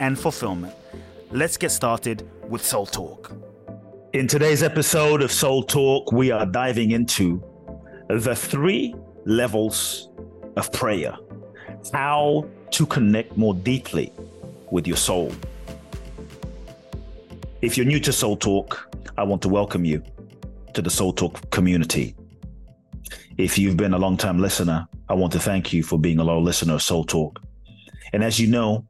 and fulfillment. Let's get started with Soul Talk. In today's episode of Soul Talk, we are diving into the three levels of prayer, how to connect more deeply with your soul. If you're new to Soul Talk, I want to welcome you to the Soul Talk community. If you've been a long time listener, I want to thank you for being a loyal listener of Soul Talk. And as you know,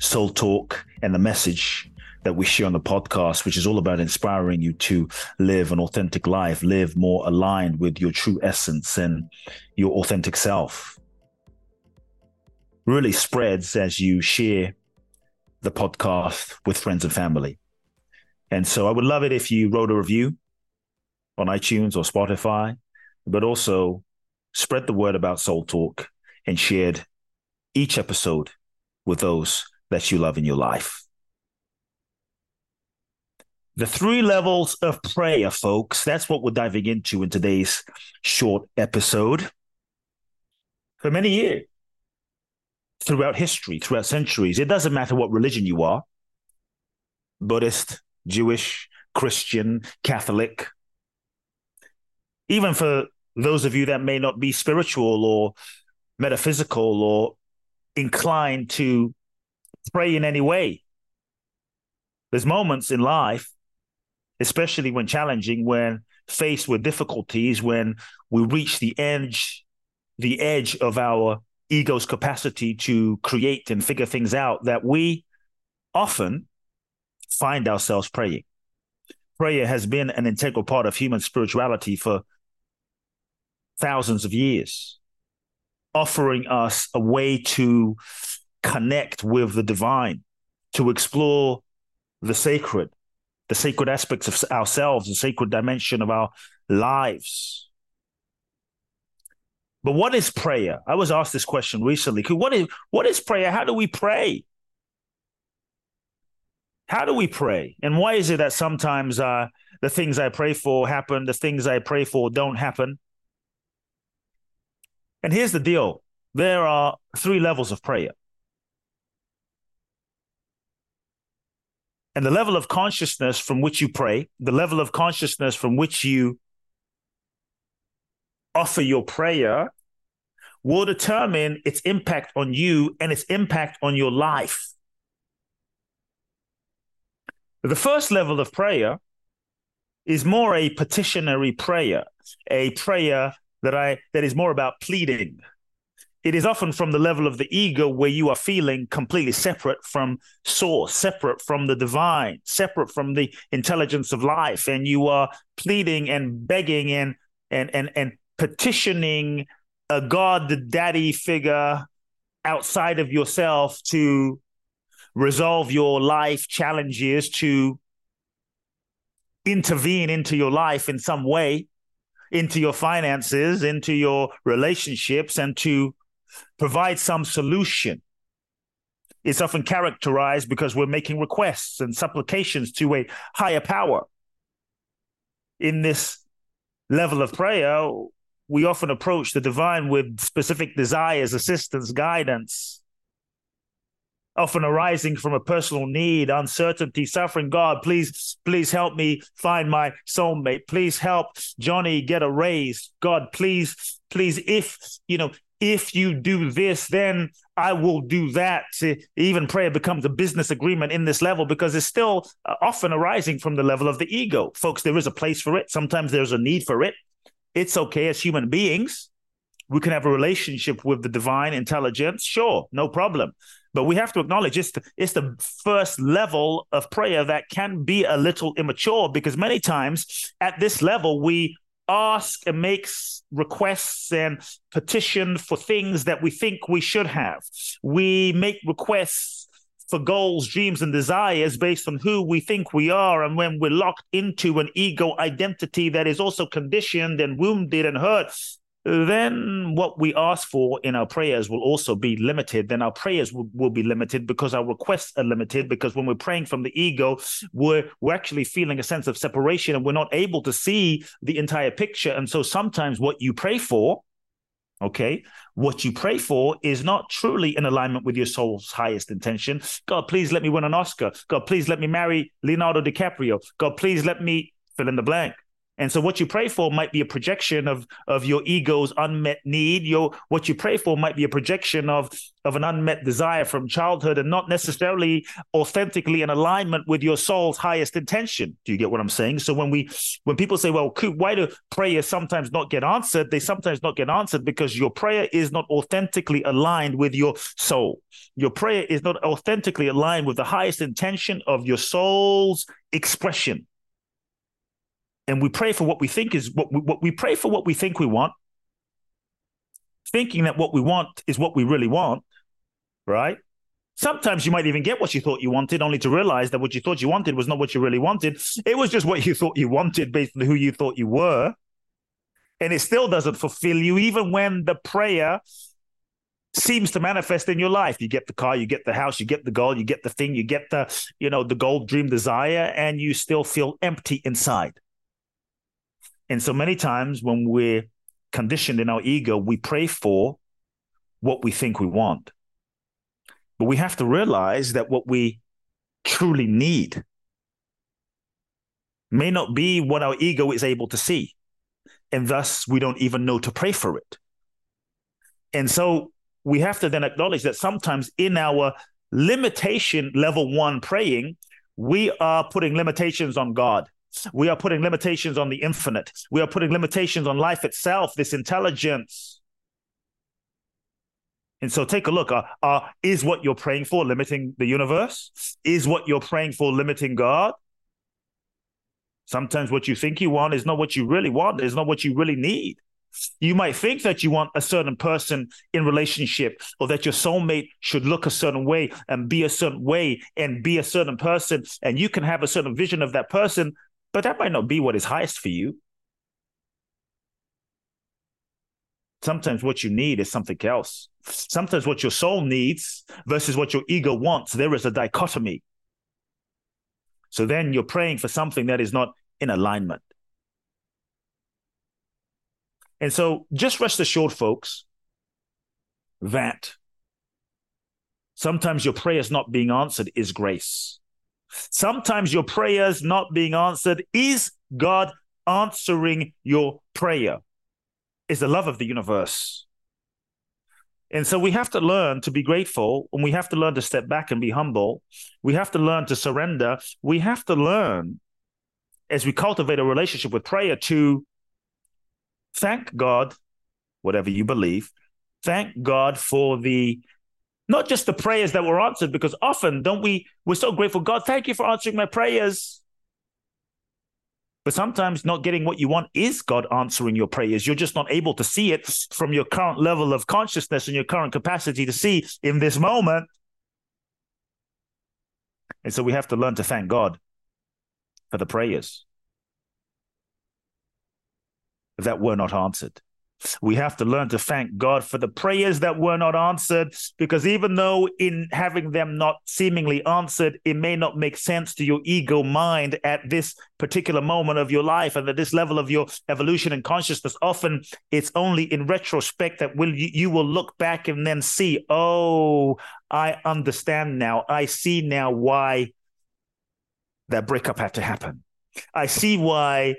Soul Talk and the message that we share on the podcast, which is all about inspiring you to live an authentic life, live more aligned with your true essence and your authentic self, really spreads as you share the podcast with friends and family. And so I would love it if you wrote a review on iTunes or Spotify, but also spread the word about Soul Talk and shared each episode with those that you love in your life. The three levels of prayer, folks, that's what we're diving into in today's short episode. For many years, throughout history, throughout centuries, it doesn't matter what religion you are Buddhist, Jewish, Christian, Catholic. Even for those of you that may not be spiritual or metaphysical or inclined to pray in any way. There's moments in life, especially when challenging, when faced with difficulties, when we reach the edge, the edge of our ego's capacity to create and figure things out, that we often find ourselves praying. Prayer has been an integral part of human spirituality for thousands of years, offering us a way to connect with the divine, to explore the sacred, the sacred aspects of ourselves, the sacred dimension of our lives. But what is prayer? I was asked this question recently. What is what is prayer? How do we pray? How do we pray? And why is it that sometimes uh, the things I pray for happen, the things I pray for don't happen? And here's the deal there are three levels of prayer. And the level of consciousness from which you pray, the level of consciousness from which you offer your prayer, will determine its impact on you and its impact on your life. The first level of prayer is more a petitionary prayer, a prayer that I that is more about pleading. It is often from the level of the ego where you are feeling completely separate from source, separate from the divine, separate from the intelligence of life, and you are pleading and begging and and and and petitioning a god the daddy figure outside of yourself to resolve your life challenges to intervene into your life in some way into your finances, into your relationships, and to provide some solution. It's often characterized because we're making requests and supplications to a higher power. In this level of prayer, we often approach the divine with specific desires, assistance, guidance, often arising from a personal need, uncertainty, suffering. God, please, please help me find my soulmate. Please help Johnny get a raise. God, please, please, if, you know, if you do this, then I will do that. Even prayer becomes a business agreement in this level because it's still uh, often arising from the level of the ego. Folks, there is a place for it. Sometimes there's a need for it. It's okay as human beings we can have a relationship with the divine intelligence. Sure, no problem. But we have to acknowledge it's the, it's the first level of prayer that can be a little immature because many times at this level, we ask and make requests and petition for things that we think we should have. We make requests for goals, dreams, and desires based on who we think we are. And when we're locked into an ego identity that is also conditioned and wounded and hurt, then what we ask for in our prayers will also be limited. Then our prayers will, will be limited because our requests are limited. Because when we're praying from the ego, we're, we're actually feeling a sense of separation and we're not able to see the entire picture. And so sometimes what you pray for, okay, what you pray for is not truly in alignment with your soul's highest intention. God, please let me win an Oscar. God, please let me marry Leonardo DiCaprio. God, please let me fill in the blank. And so what you pray for might be a projection of of your ego's unmet need. Your what you pray for might be a projection of of an unmet desire from childhood and not necessarily authentically in alignment with your soul's highest intention. Do you get what I'm saying? So when we when people say, well, why do prayers sometimes not get answered? They sometimes not get answered because your prayer is not authentically aligned with your soul. Your prayer is not authentically aligned with the highest intention of your soul's expression and we pray for what we think is what we, what we pray for what we think we want thinking that what we want is what we really want right? Sometimes you might even get what you thought you wanted only to realize that what you thought you wanted was not what you really wanted. It was just what you thought you wanted based on who you thought you were. And it still doesn't fulfill you even when the prayer seems to manifest in your life. You get the car you get the house you get the goal you get the thing you get the you know the goal dream desire and you still feel empty inside and so many times when we're conditioned in our ego, we pray for what we think we want. But we have to realize that what we truly need may not be what our ego is able to see. And thus, we don't even know to pray for it. And so we have to then acknowledge that sometimes in our limitation level one praying, we are putting limitations on God. We are putting limitations on the infinite. We are putting limitations on life itself, this intelligence. And so take a look. Uh, uh, is what you're praying for limiting the universe? Is what you're praying for limiting God? Sometimes what you think you want is not what you really want, is not what you really need. You might think that you want a certain person in relationship or that your soulmate should look a certain way and be a certain way and be a certain person. And you can have a certain vision of that person, but that might not be what is highest for you. Sometimes what you need is something else. Sometimes what your soul needs versus what your ego wants, there is a dichotomy. So then you're praying for something that is not in alignment. And so just rest assured, folks, that sometimes your prayers not being answered is grace. Sometimes your prayers not being answered is God answering your prayer. Is the love of the universe. And so we have to learn to be grateful and we have to learn to step back and be humble. We have to learn to surrender. We have to learn as we cultivate a relationship with prayer to thank God, whatever you believe, thank God for the not just the prayers that were answered, because often don't we, we're so grateful, God, thank you for answering my prayers. But sometimes not getting what you want is God answering your prayers. You're just not able to see it from your current level of consciousness and your current capacity to see in this moment. And so we have to learn to thank God for the prayers that were not answered. We have to learn to thank God for the prayers that were not answered, because even though in having them not seemingly answered, it may not make sense to your ego mind at this particular moment of your life and at this level of your evolution and consciousness. Often it's only in retrospect that will you, you will look back and then see, oh, I understand now. I see now why that breakup had to happen. I see why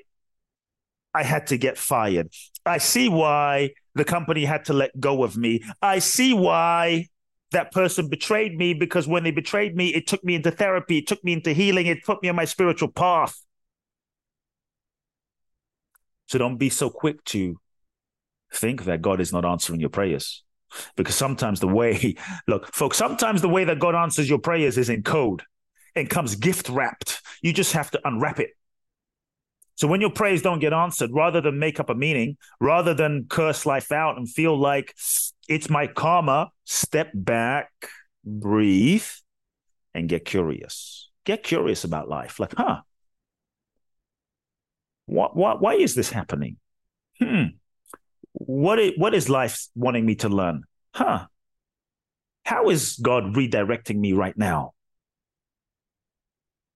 I had to get fired. I see why the company had to let go of me. I see why that person betrayed me because when they betrayed me, it took me into therapy, it took me into healing, it put me on my spiritual path. So don't be so quick to think that God is not answering your prayers. Because sometimes the way, look, folks, sometimes the way that God answers your prayers is in code and comes gift wrapped. You just have to unwrap it. So when your prayers don't get answered, rather than make up a meaning, rather than curse life out and feel like it's my karma, step back, breathe, and get curious. Get curious about life. Like, huh? What, what, why is this happening? Hmm. What is, what is life wanting me to learn? Huh? How is God redirecting me right now?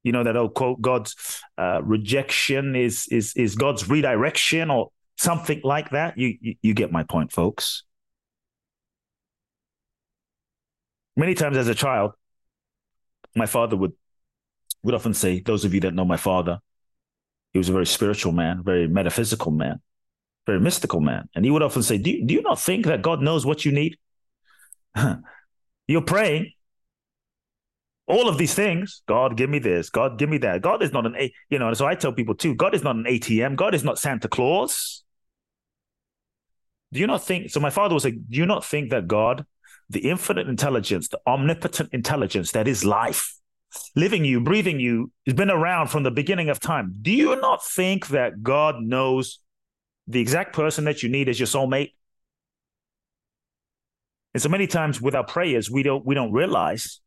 You know that old quote: "God's uh, rejection is is is God's redirection," or something like that. You, you you get my point, folks. Many times as a child, my father would would often say, those of you that know my father, he was a very spiritual man, very metaphysical man, very mystical man. And he would often say, Do do you not think that God knows what you need? You're praying all of these things god give me this god give me that. God is not an a you know so i tell people too god is not an atm god is not santa claus. Do you not think so my father was like do you not think that god the infinite intelligence the omnipotent intelligence that is life living you breathing you has been around from the beginning of time do you not think that god knows the exact person that you need as your soulmate? And so many times with our prayers we don't we don't realize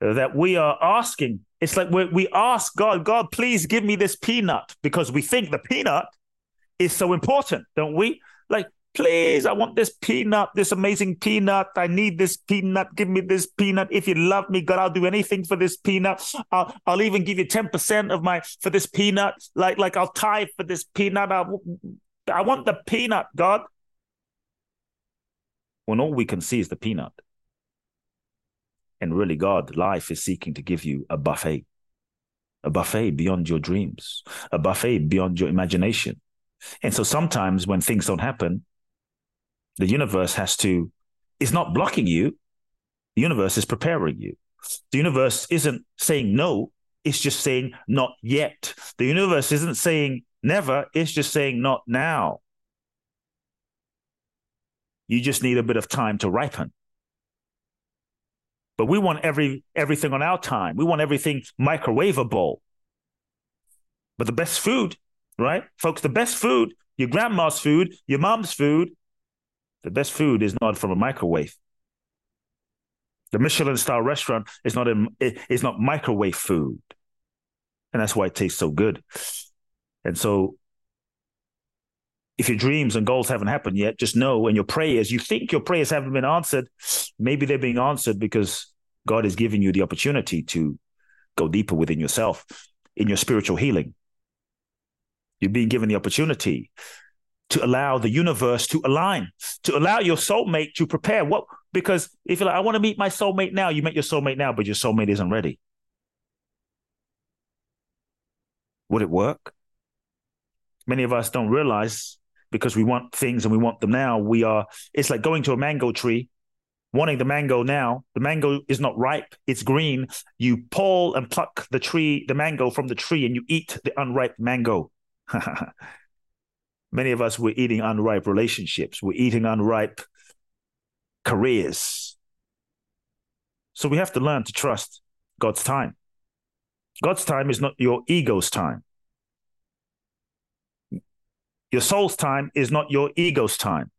that we are asking. It's like we ask God, God, please give me this peanut because we think the peanut is so important, don't we? Like, please, I want this peanut, this amazing peanut. I need this peanut. Give me this peanut. If you love me, God, I'll do anything for this peanut. I'll, I'll even give you 10% of my for this peanut. Like, like I'll tithe for this peanut. I, I want the peanut, God. When all we can see is the peanut. And really, God, life is seeking to give you a buffet, a buffet beyond your dreams, a buffet beyond your imagination. And so sometimes when things don't happen, the universe has to, is not blocking you. The universe is preparing you. The universe isn't saying no, it's just saying not yet. The universe isn't saying never, it's just saying not now. You just need a bit of time to ripen. But we want every everything on our time. We want everything microwavable. But the best food, right? Folks, the best food, your grandma's food, your mom's food, the best food is not from a microwave. The Michelin star restaurant is not a, is not microwave food. And that's why it tastes so good. And so if your dreams and goals haven't happened yet, just know in your prayers, you think your prayers haven't been answered. Maybe they're being answered because God is giving you the opportunity to go deeper within yourself in your spiritual healing. You're being given the opportunity to allow the universe to align, to allow your soulmate to prepare. What? Because if you're like, I want to meet my soulmate now, you meet your soulmate now, but your soulmate isn't ready. Would it work? Many of us don't realize because we want things and we want them now. We are, it's like going to a mango tree, wanting the mango now. The mango is not ripe, it's green. You pull and pluck the tree, the mango from the tree, and you eat the unripe mango. Many of us were eating unripe relationships, we're eating unripe careers. So we have to learn to trust God's time. God's time is not your ego's time. Your soul's time is not your ego's time.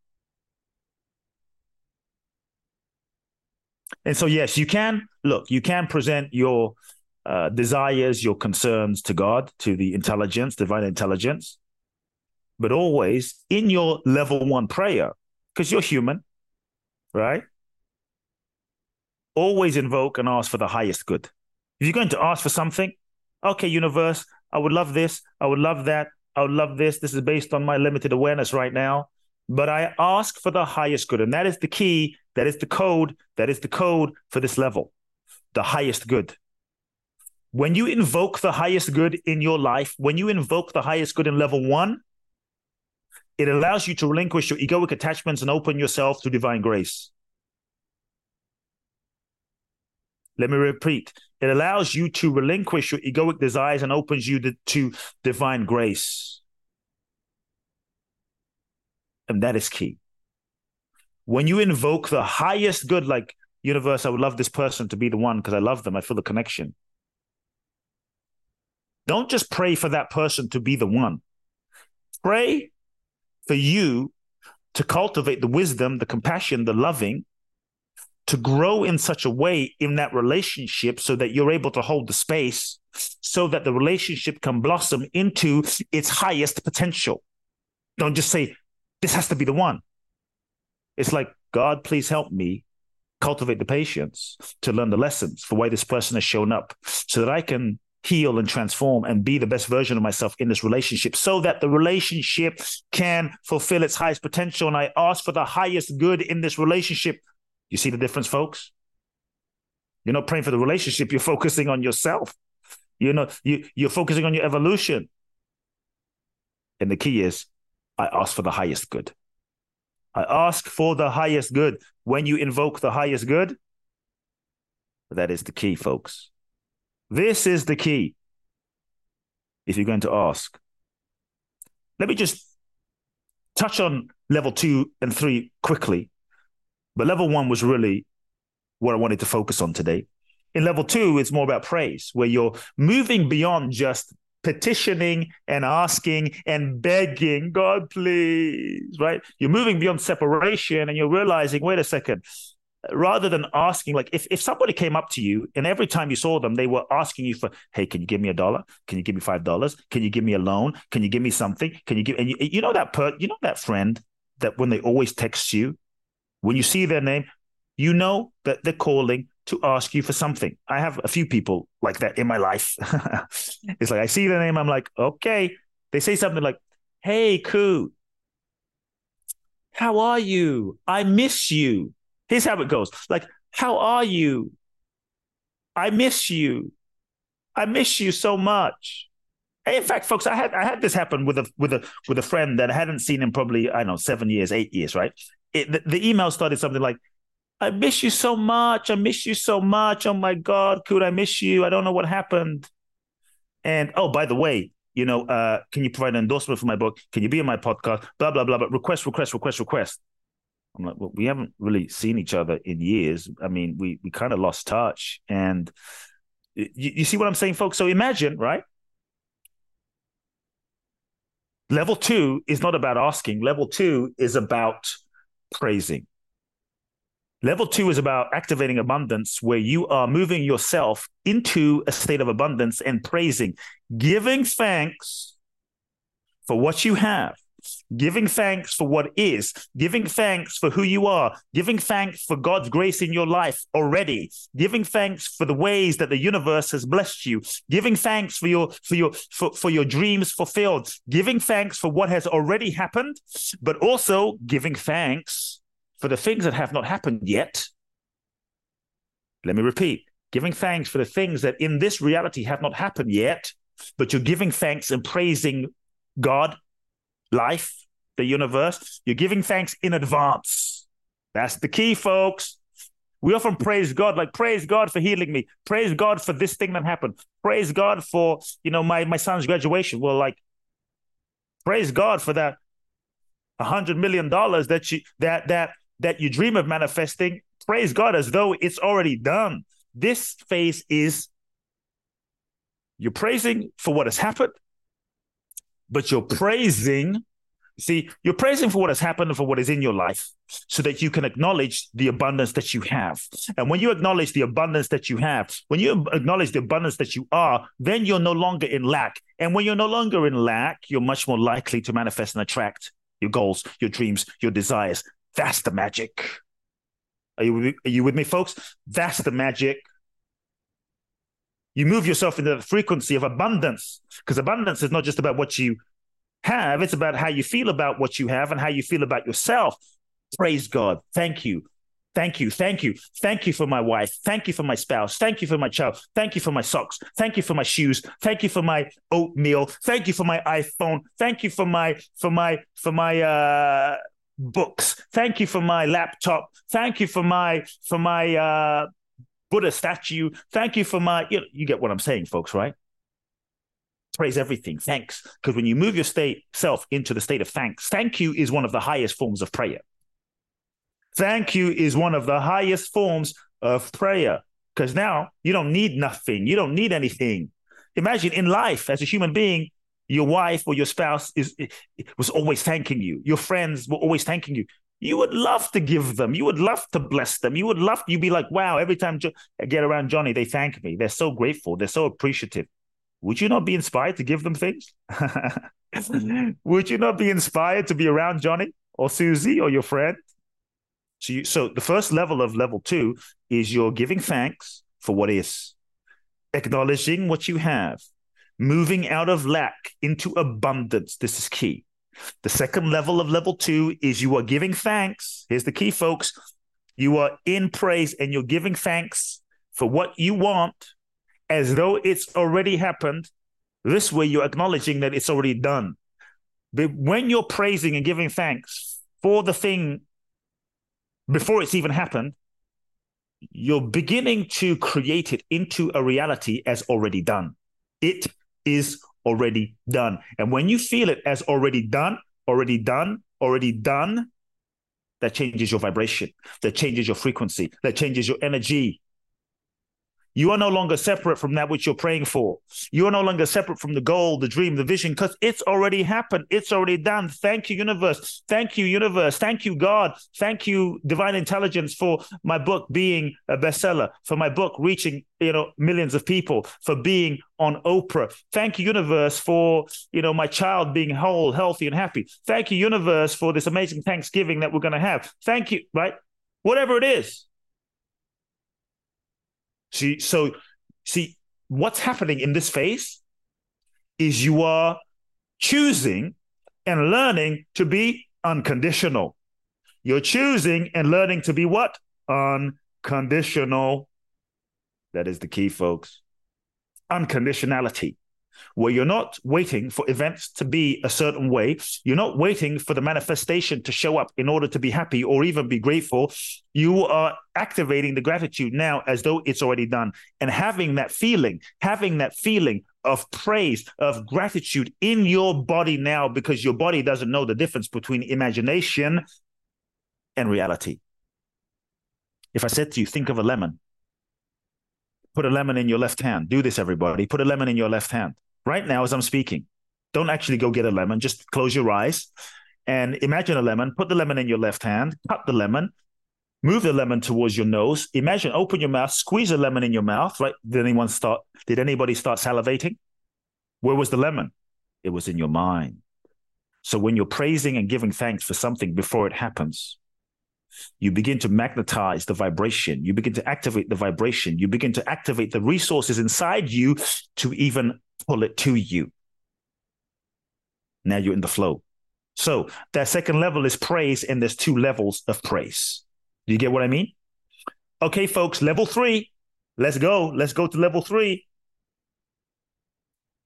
And so, yes, you can look, you can present your uh, desires, your concerns to God, to the intelligence, divine intelligence, but always in your level one prayer, because you're human, right? Always invoke and ask for the highest good. If you're going to ask for something, okay, universe, I would love this, I would love that, I would love this. This is based on my limited awareness right now. But I ask for the highest good. And that is the key. That is the code. That is the code for this level. The highest good. When you invoke the highest good in your life, when you invoke the highest good in level one, it allows you to relinquish your egoic attachments and open yourself to divine grace. Let me repeat. It allows you to relinquish your egoic desires and opens you to, to divine grace. And that is key. When you invoke the highest good, like universe, I would love this person to be the one because I love them. I feel the connection. Don't just pray for that person to be the one. Pray for you to cultivate the wisdom, the compassion, the loving, to grow in such a way in that relationship so that you're able to hold the space so that the relationship can blossom into its highest potential. Don't just say, this has to be the one. It's like, God, please help me cultivate the patience to learn the lessons for why this person has shown up so that I can heal and transform and be the best version of myself in this relationship so that the relationship can fulfill its highest potential. And I ask for the highest good in this relationship. You see the difference, folks? You're not praying for the relationship, you're focusing on yourself. You know, you, you're focusing on your evolution. And the key is, I ask for the highest good. I ask for the highest good. When you invoke the highest good, that is the key, folks. This is the key if you're going to ask. Let me just touch on level two and three quickly. But level one was really what I wanted to focus on today. In level two, it's more about praise, where you're moving beyond just petitioning and asking and begging, God, please, right? You're moving beyond separation and you're realizing, wait a second, rather than asking like if, if somebody came up to you and every time you saw them they were asking you for hey can you give me a dollar? Can you give me five dollars? Can you give me a loan? Can you give me something? Can you give and you, you know that per you know that friend that when they always text you when you see their name you know that they're calling to ask you for something i have a few people like that in my life it's like i see their name i'm like okay they say something like hey Kute how are you i miss you Here's how it goes. Like, how are you? I miss you. I miss you so much. In fact, folks, I had I had this happen with a with a with a friend that I hadn't seen in probably I don't know seven years, eight years, right? It, the, the email started something like, "I miss you so much. I miss you so much. Oh my God, could I miss you? I don't know what happened." And oh, by the way, you know, uh, can you provide an endorsement for my book? Can you be on my podcast? Blah blah blah. But request, request, request, request. I'm like, well, we haven't really seen each other in years. I mean, we we kind of lost touch. And you, you see what I'm saying, folks? So imagine, right? Level two is not about asking. Level two is about praising. Level two is about activating abundance, where you are moving yourself into a state of abundance and praising, giving thanks for what you have, giving thanks for what is, giving thanks for who you are, giving thanks for God's grace in your life already, giving thanks for the ways that the universe has blessed you, giving thanks for your for your for, for your dreams fulfilled, giving thanks for what has already happened, but also giving thanks for the things that have not happened yet. Let me repeat, giving thanks for the things that in this reality have not happened yet, but you're giving thanks and praising God life, the universe. You're giving thanks in advance. That's the key, folks. We often praise God, like praise God for healing me, praise God for this thing that happened, praise God for you know my my son's graduation. Well, like praise God for that hundred million dollars that you that that that you dream of manifesting. Praise God as though it's already done. This phase is you're praising for what has happened, but you're praising. See, you're praising for what has happened and for what is in your life so that you can acknowledge the abundance that you have. And when you acknowledge the abundance that you have, when you acknowledge the abundance that you are, then you're no longer in lack. And when you're no longer in lack, you're much more likely to manifest and attract your goals, your dreams, your desires. That's the magic. Are you, are you with me, folks? That's the magic. You move yourself into the frequency of abundance because abundance is not just about what you have, it's about how you feel about what you have and how you feel about yourself. Praise God. Thank you. Thank you. Thank you. Thank you for my wife. Thank you for my spouse. Thank you for my child. Thank you for my socks. Thank you for my shoes. Thank you for my oatmeal. Thank you for my iPhone. Thank you for my for my for my uh books. Thank you for my laptop. Thank you for my for my uh Buddha statue. Thank you for my, you, know, you get what I'm saying, folks, right? praise everything, thanks. Because when you move your state self into the state of thanks, thank you is one of the highest forms of prayer. Thank you is one of the highest forms of prayer. Because now you don't need nothing. You don't need anything. Imagine in life as a human being, your wife or your spouse is was always thanking you. Your friends were always thanking you. You would love to give them. You would love to bless them. You would love. You'd be like, wow. Every time I get around Johnny, they thank me. They're so grateful. They're so appreciative. Would you not be inspired to give them things? Mm-hmm. would you not be inspired to be around Johnny or Susie or your friend? So, you, so the first level of level two is you're giving thanks for what is, acknowledging what you have, moving out of lack into abundance. This is key. The second level of level two is you are giving thanks. Here's the key, folks. You are in praise and you're giving thanks for what you want as though it's already happened. This way, you're acknowledging that it's already done. But when you're praising and giving thanks for the thing before it's even happened, you're beginning to create it into a reality as already done. It is already done. And when you feel it as already done, already done, already done, that changes your vibration, that changes your frequency, that changes your energy, you are no longer separate from that which you're praying for. You are no longer separate from the goal, the dream, the vision, because it's already happened. It's already done. Thank you, universe. Thank you, universe. Thank you, God. Thank you, divine intelligence, for my book being a bestseller, for my book reaching you know millions of people, for being on Oprah. Thank you, universe, for you know my child being whole, healthy, and happy. Thank you, universe, for this amazing Thanksgiving that we're going to have. Thank you, right? Whatever it is See, so see what's happening in this phase is you are choosing and learning to be unconditional. You're choosing and learning to be what? Unconditional. That is the key, folks. Unconditionality where you're not waiting for events to be a certain way. You're not waiting for the manifestation to show up in order to be happy or even be grateful. You are activating the gratitude now as though it's already done and having that feeling, having that feeling of praise, of gratitude in your body now because your body doesn't know the difference between imagination and reality. If I said to you, think of a lemon, put a lemon in your left hand. Do this, everybody. Put a lemon in your left hand right now as I'm speaking. Don't actually go get a lemon. Just close your eyes and imagine a lemon. Put the lemon in your left hand, cut the lemon, move the lemon towards your nose. Imagine, open your mouth, squeeze a lemon in your mouth. Right? Did anyone start? Did anybody start salivating? Where was the lemon? It was in your mind. So when you're praising and giving thanks for something before it happens, you begin to magnetize the vibration. You begin to activate the vibration. You begin to activate the resources inside you to even pull it to you. Now you're in the flow. So that second level is praise, and there's two levels of praise. Do you get what I mean? Okay, folks, level three. Let's go. Let's go to level three.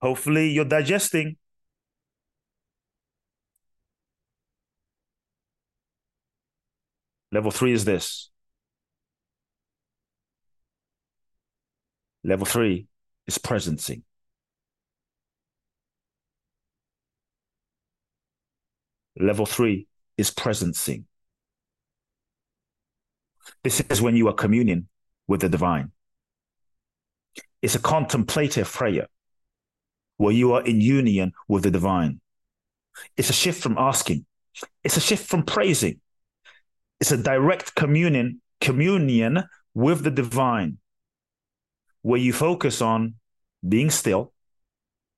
Hopefully, you're digesting. Level three is this. Level three is presencing. Level three is presencing. This is when you are communing with the divine. It's a contemplative prayer where you are in union with the divine. It's a shift from asking. It's a shift from praising. It's a direct communion, communion with the divine, where you focus on being still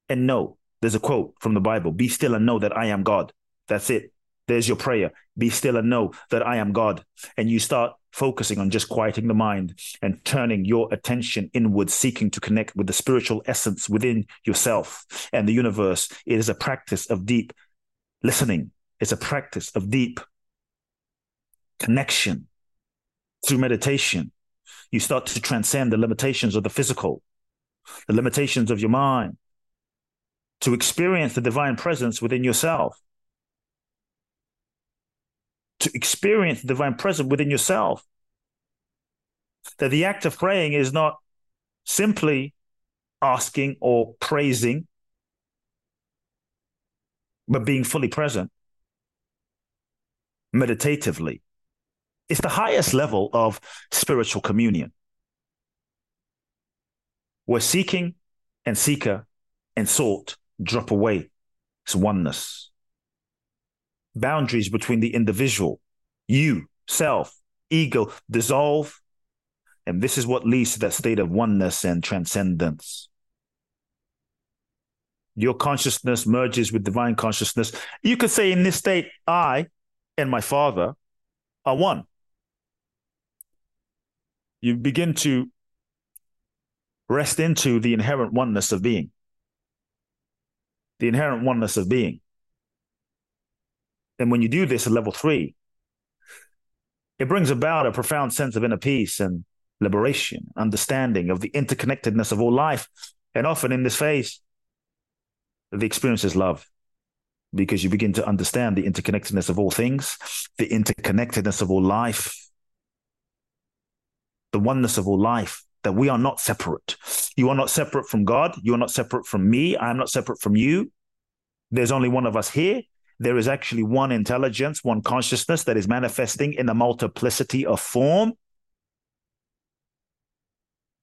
and know. There's a quote from the Bible: "Be still and know that I am God." That's it. There's your prayer. Be still and know that I am God. And you start focusing on just quieting the mind and turning your attention inward, seeking to connect with the spiritual essence within yourself and the universe. It is a practice of deep listening, it's a practice of deep connection through meditation. You start to transcend the limitations of the physical, the limitations of your mind, to experience the divine presence within yourself to experience the divine presence within yourself. That the act of praying is not simply asking or praising, but being fully present meditatively. It's the highest level of spiritual communion. Where seeking and seeker and sought drop away. It's oneness. Boundaries between the individual, you, self, ego dissolve. And this is what leads to that state of oneness and transcendence. Your consciousness merges with divine consciousness. You could say in this state, I and my Father are one. You begin to rest into the inherent oneness of being. The inherent oneness of being. And when you do this at level three, it brings about a profound sense of inner peace and liberation, understanding of the interconnectedness of all life. And often in this phase, the experience is love because you begin to understand the interconnectedness of all things, the interconnectedness of all life, the oneness of all life, that we are not separate. You are not separate from God. You are not separate from me. I am not separate from you. There's only one of us here. There is actually one intelligence, one consciousness that is manifesting in a multiplicity of form.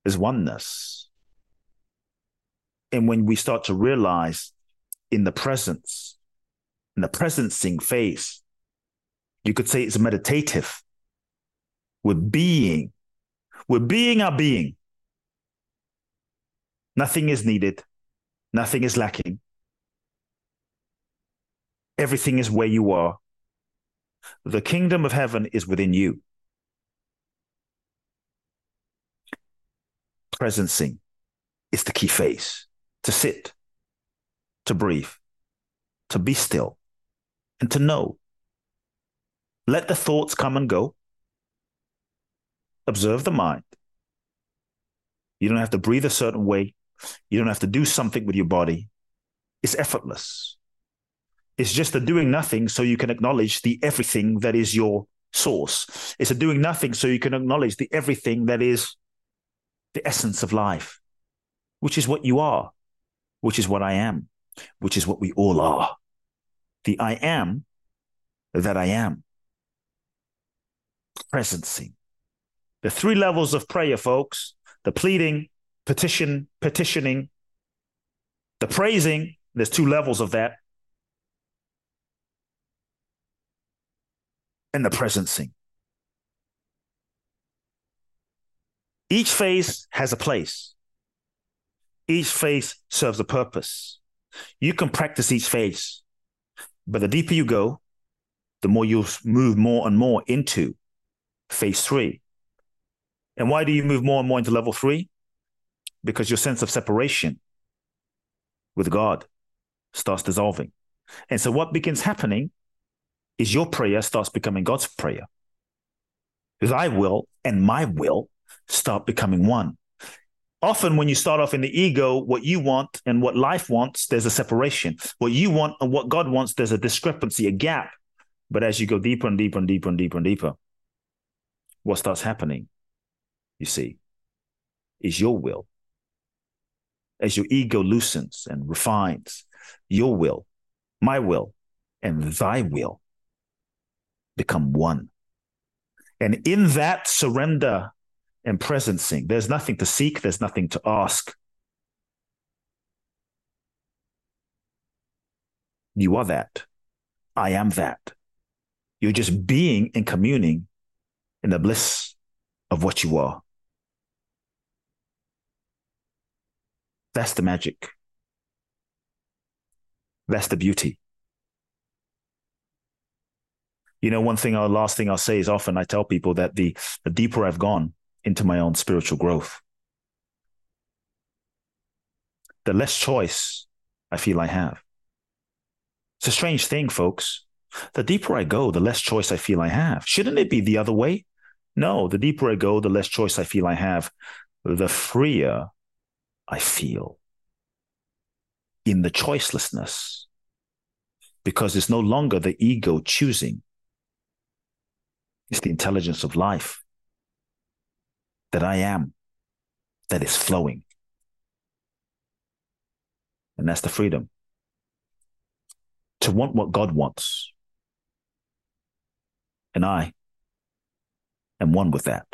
Is oneness. And when we start to realize in the presence in the presencing phase. You could say it's meditative. We're being. We're being our being. Nothing is needed. Nothing is lacking. Everything is where you are. The kingdom of heaven is within you. Presencing is the key phase to sit, to breathe, to be still, and to know. Let the thoughts come and go. Observe the mind. You don't have to breathe a certain way. You don't have to do something with your body. It's effortless. It's just a doing nothing so you can acknowledge the everything that is your source. It's a doing nothing so you can acknowledge the everything that is the essence of life, which is what you are, which is what I am, which is what we all are the I am that I am. Presencing. The three levels of prayer, folks the pleading, petition, petitioning, the praising. There's two levels of that. And the presencing. Each phase has a place. Each phase serves a purpose. You can practice each phase. But the deeper you go, the more you move more and more into phase three. And why do you move more and more into level three? Because your sense of separation with God starts dissolving. And so what begins happening is your prayer starts becoming God's prayer. Thy will and my will start becoming one often when you start off in the ego, what you want and what life wants, there's a separation. What you want and what God wants, there's a discrepancy, a gap. But as you go deeper and deeper and deeper and deeper and deeper, what starts happening, you see, is your will. As your ego loosens and refines, your will, my will, and thy will become one. And in that surrender and presencing. There's nothing to seek, there's nothing to ask. You are that. I am that. You're just being and communing in the bliss of what you are. That's the magic. That's the beauty. You know, one thing, our last thing I'll say is often I tell people that the, the deeper I've gone, into my own spiritual growth. The less choice I feel I have. It's a strange thing, folks. The deeper I go, the less choice I feel I have. Shouldn't it be the other way? No, the deeper I go, the less choice I feel I have, the freer I feel in the choicelessness because it's no longer the ego choosing, it's the intelligence of life that I am that is flowing. And that's the freedom to want what God wants. And I am one with that.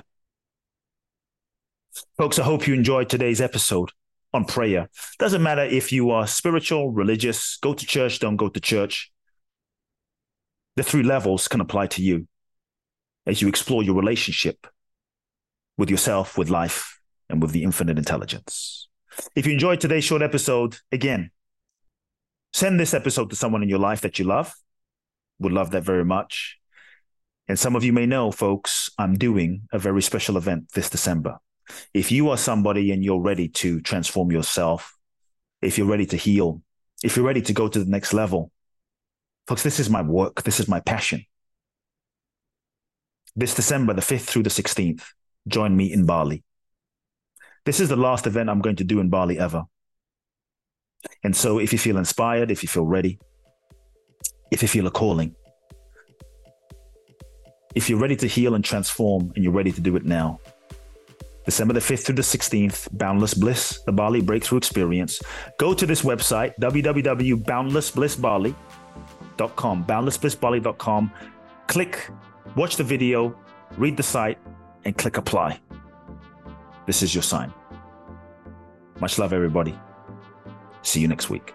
Folks, I hope you enjoyed today's episode on prayer. Doesn't matter if you are spiritual, religious, go to church, don't go to church. The three levels can apply to you as you explore your relationship with yourself, with life, and with the infinite intelligence. If you enjoyed today's short episode, again, send this episode to someone in your life that you love. Would love that very much. And some of you may know, folks, I'm doing a very special event this December. If you are somebody and you're ready to transform yourself, if you're ready to heal, if you're ready to go to the next level, folks, this is my work. This is my passion. This December, the 5th through the 16th, join me in Bali. This is the last event I'm going to do in Bali ever. And so if you feel inspired, if you feel ready, if you feel a calling, if you're ready to heal and transform and you're ready to do it now, December the 5th through the 16th, Boundless Bliss, the Bali Breakthrough Experience. Go to this website, www.boundlessblissbali.com, boundlessblissbali.com. Click, watch the video, read the site, and click apply. This is your sign. Much love, everybody. See you next week.